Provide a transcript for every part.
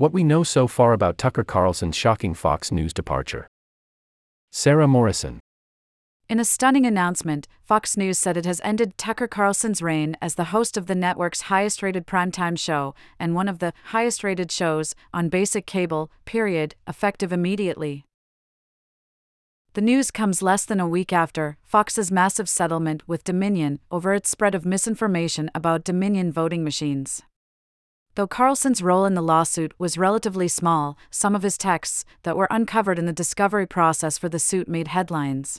What we know so far about Tucker Carlson's shocking Fox News departure. Sarah Morrison. In a stunning announcement, Fox News said it has ended Tucker Carlson's reign as the host of the network's highest rated primetime show and one of the highest rated shows on basic cable, period, effective immediately. The news comes less than a week after Fox's massive settlement with Dominion over its spread of misinformation about Dominion voting machines. Though Carlson's role in the lawsuit was relatively small, some of his texts that were uncovered in the discovery process for the suit made headlines.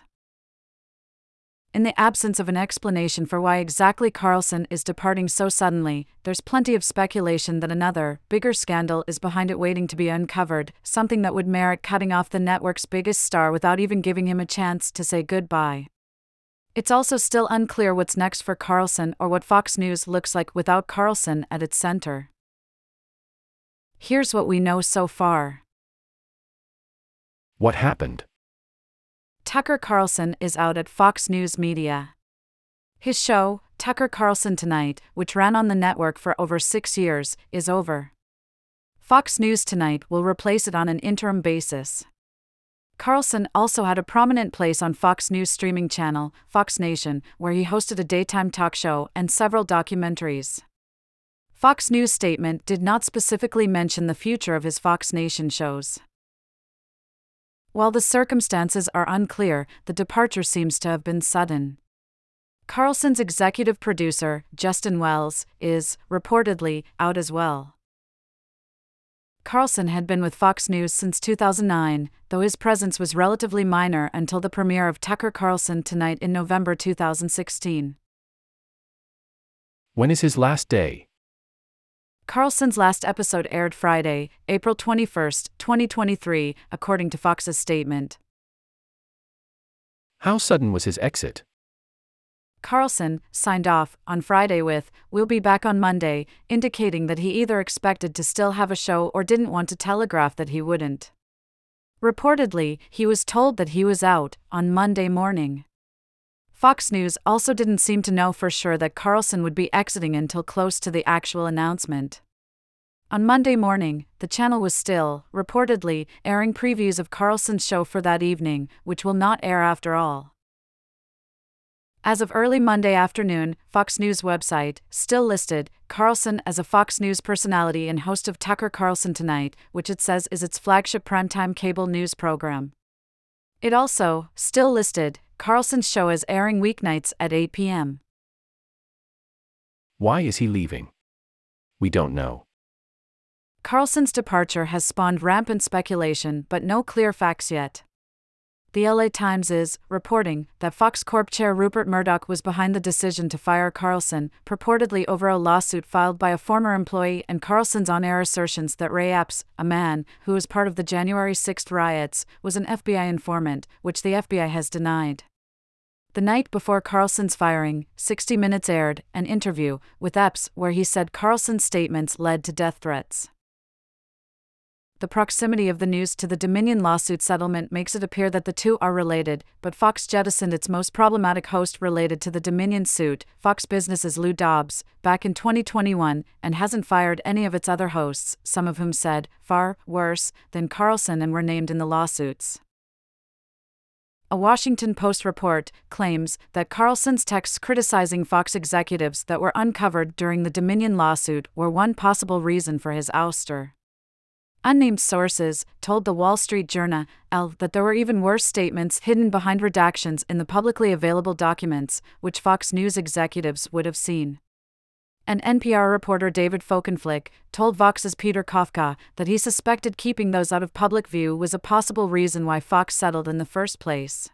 In the absence of an explanation for why exactly Carlson is departing so suddenly, there's plenty of speculation that another, bigger scandal is behind it waiting to be uncovered, something that would merit cutting off the network's biggest star without even giving him a chance to say goodbye. It's also still unclear what's next for Carlson or what Fox News looks like without Carlson at its center. Here's what we know so far. What happened? Tucker Carlson is out at Fox News Media. His show, Tucker Carlson Tonight, which ran on the network for over six years, is over. Fox News Tonight will replace it on an interim basis. Carlson also had a prominent place on Fox News streaming channel, Fox Nation, where he hosted a daytime talk show and several documentaries. Fox News statement did not specifically mention the future of his Fox Nation shows. While the circumstances are unclear, the departure seems to have been sudden. Carlson's executive producer, Justin Wells, is, reportedly, out as well. Carlson had been with Fox News since 2009, though his presence was relatively minor until the premiere of Tucker Carlson Tonight in November 2016. When is his last day? Carlson's last episode aired Friday, April 21, 2023, according to Fox's statement. How sudden was his exit? Carlson signed off on Friday with, We'll be back on Monday, indicating that he either expected to still have a show or didn't want to telegraph that he wouldn't. Reportedly, he was told that he was out on Monday morning. Fox News also didn't seem to know for sure that Carlson would be exiting until close to the actual announcement. On Monday morning, the channel was still, reportedly, airing previews of Carlson's show for that evening, which will not air after all. As of early Monday afternoon, Fox News website still listed Carlson as a Fox News personality and host of Tucker Carlson Tonight, which it says is its flagship primetime cable news program. It also still listed Carlson's show is airing weeknights at 8 p.m. Why is he leaving? We don't know. Carlson's departure has spawned rampant speculation but no clear facts yet. The LA Times is reporting that Fox Corp chair Rupert Murdoch was behind the decision to fire Carlson, purportedly over a lawsuit filed by a former employee and Carlson's on air assertions that Ray Epps, a man who was part of the January 6 riots, was an FBI informant, which the FBI has denied. The night before Carlson's firing, 60 Minutes aired an interview with Epps where he said Carlson's statements led to death threats the proximity of the news to the Dominion lawsuit settlement makes it appear that the two are related, but Fox jettisoned its most problematic host related to the Dominion suit, Fox Business's Lou Dobbs, back in 2021, and hasn't fired any of its other hosts, some of whom said, far worse, than Carlson and were named in the lawsuits. A Washington Post report claims that Carlson's texts criticizing Fox executives that were uncovered during the Dominion lawsuit were one possible reason for his ouster. Unnamed sources told the Wall Street Journal that there were even worse statements hidden behind redactions in the publicly available documents, which Fox News executives would have seen. An NPR reporter David Folkenflik told Vox's Peter Kafka that he suspected keeping those out of public view was a possible reason why Fox settled in the first place.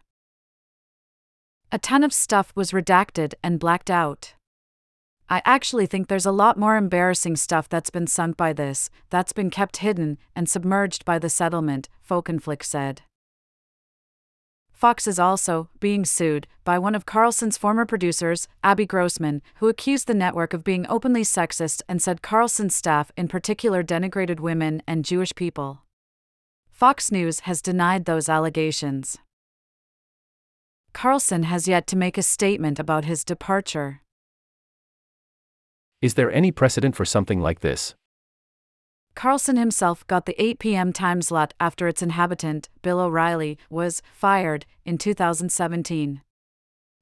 A ton of stuff was redacted and blacked out. I actually think there's a lot more embarrassing stuff that's been sunk by this, that's been kept hidden and submerged by the settlement, Folkenflik said. Fox is also being sued by one of Carlson's former producers, Abby Grossman, who accused the network of being openly sexist and said Carlson's staff in particular denigrated women and Jewish people. Fox News has denied those allegations. Carlson has yet to make a statement about his departure. Is there any precedent for something like this? Carlson himself got the 8 p.m. time slot after its inhabitant, Bill O'Reilly, was fired in 2017.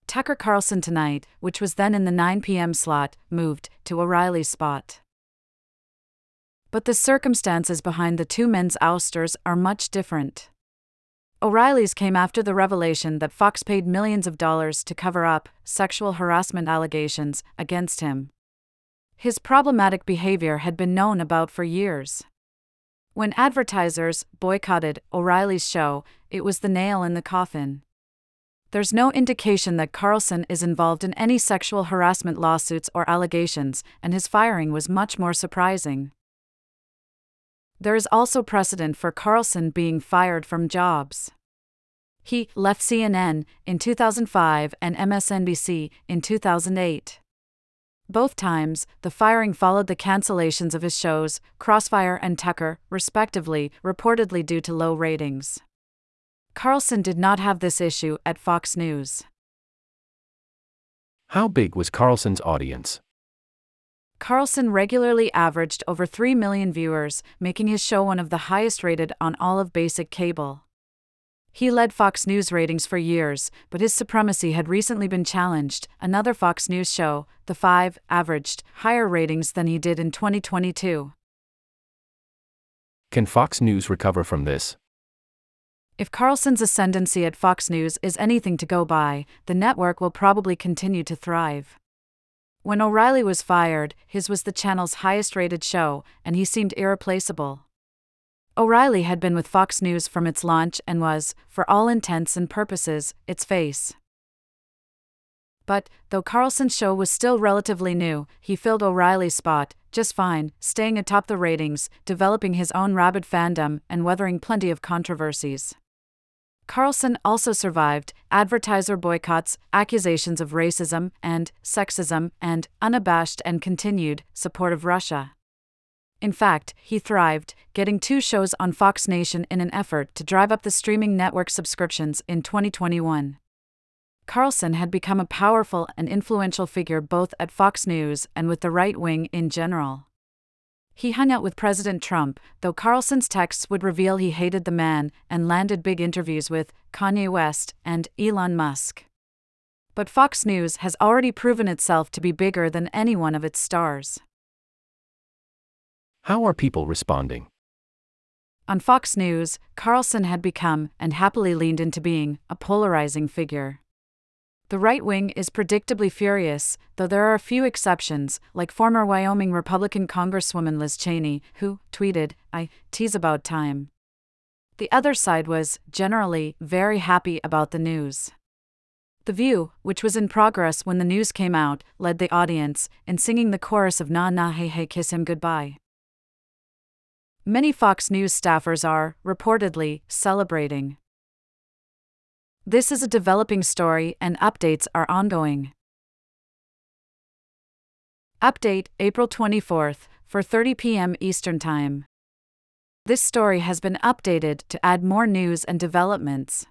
Tucker Carlson Tonight, which was then in the 9 p.m. slot, moved to O'Reilly's spot. But the circumstances behind the two men's ousters are much different. O'Reilly's came after the revelation that Fox paid millions of dollars to cover up sexual harassment allegations against him. His problematic behavior had been known about for years. When advertisers boycotted O'Reilly's show, it was the nail in the coffin. There's no indication that Carlson is involved in any sexual harassment lawsuits or allegations, and his firing was much more surprising. There is also precedent for Carlson being fired from jobs. He left CNN in 2005 and MSNBC in 2008. Both times, the firing followed the cancellations of his shows, Crossfire and Tucker, respectively, reportedly due to low ratings. Carlson did not have this issue at Fox News. How big was Carlson's audience? Carlson regularly averaged over 3 million viewers, making his show one of the highest rated on all of basic cable. He led Fox News ratings for years, but his supremacy had recently been challenged. Another Fox News show, The Five, averaged higher ratings than he did in 2022. Can Fox News recover from this? If Carlson's ascendancy at Fox News is anything to go by, the network will probably continue to thrive. When O'Reilly was fired, his was the channel's highest rated show, and he seemed irreplaceable. O'Reilly had been with Fox News from its launch and was, for all intents and purposes, its face. But, though Carlson's show was still relatively new, he filled O'Reilly's spot just fine, staying atop the ratings, developing his own rabid fandom, and weathering plenty of controversies. Carlson also survived advertiser boycotts, accusations of racism and sexism, and unabashed and continued support of Russia. In fact, he thrived, getting two shows on Fox Nation in an effort to drive up the streaming network subscriptions in 2021. Carlson had become a powerful and influential figure both at Fox News and with the right wing in general. He hung out with President Trump, though Carlson's texts would reveal he hated the man, and landed big interviews with Kanye West and Elon Musk. But Fox News has already proven itself to be bigger than any one of its stars. How are people responding? On Fox News, Carlson had become, and happily leaned into being, a polarizing figure. The right wing is predictably furious, though there are a few exceptions, like former Wyoming Republican Congresswoman Liz Cheney, who tweeted, I tease about time. The other side was, generally, very happy about the news. The View, which was in progress when the news came out, led the audience in singing the chorus of Na Na Hey Hey Kiss Him Goodbye. Many Fox News staffers are, reportedly, celebrating. This is a developing story and updates are ongoing. Update April 24th, for 30 p.m. Eastern Time. This story has been updated to add more news and developments.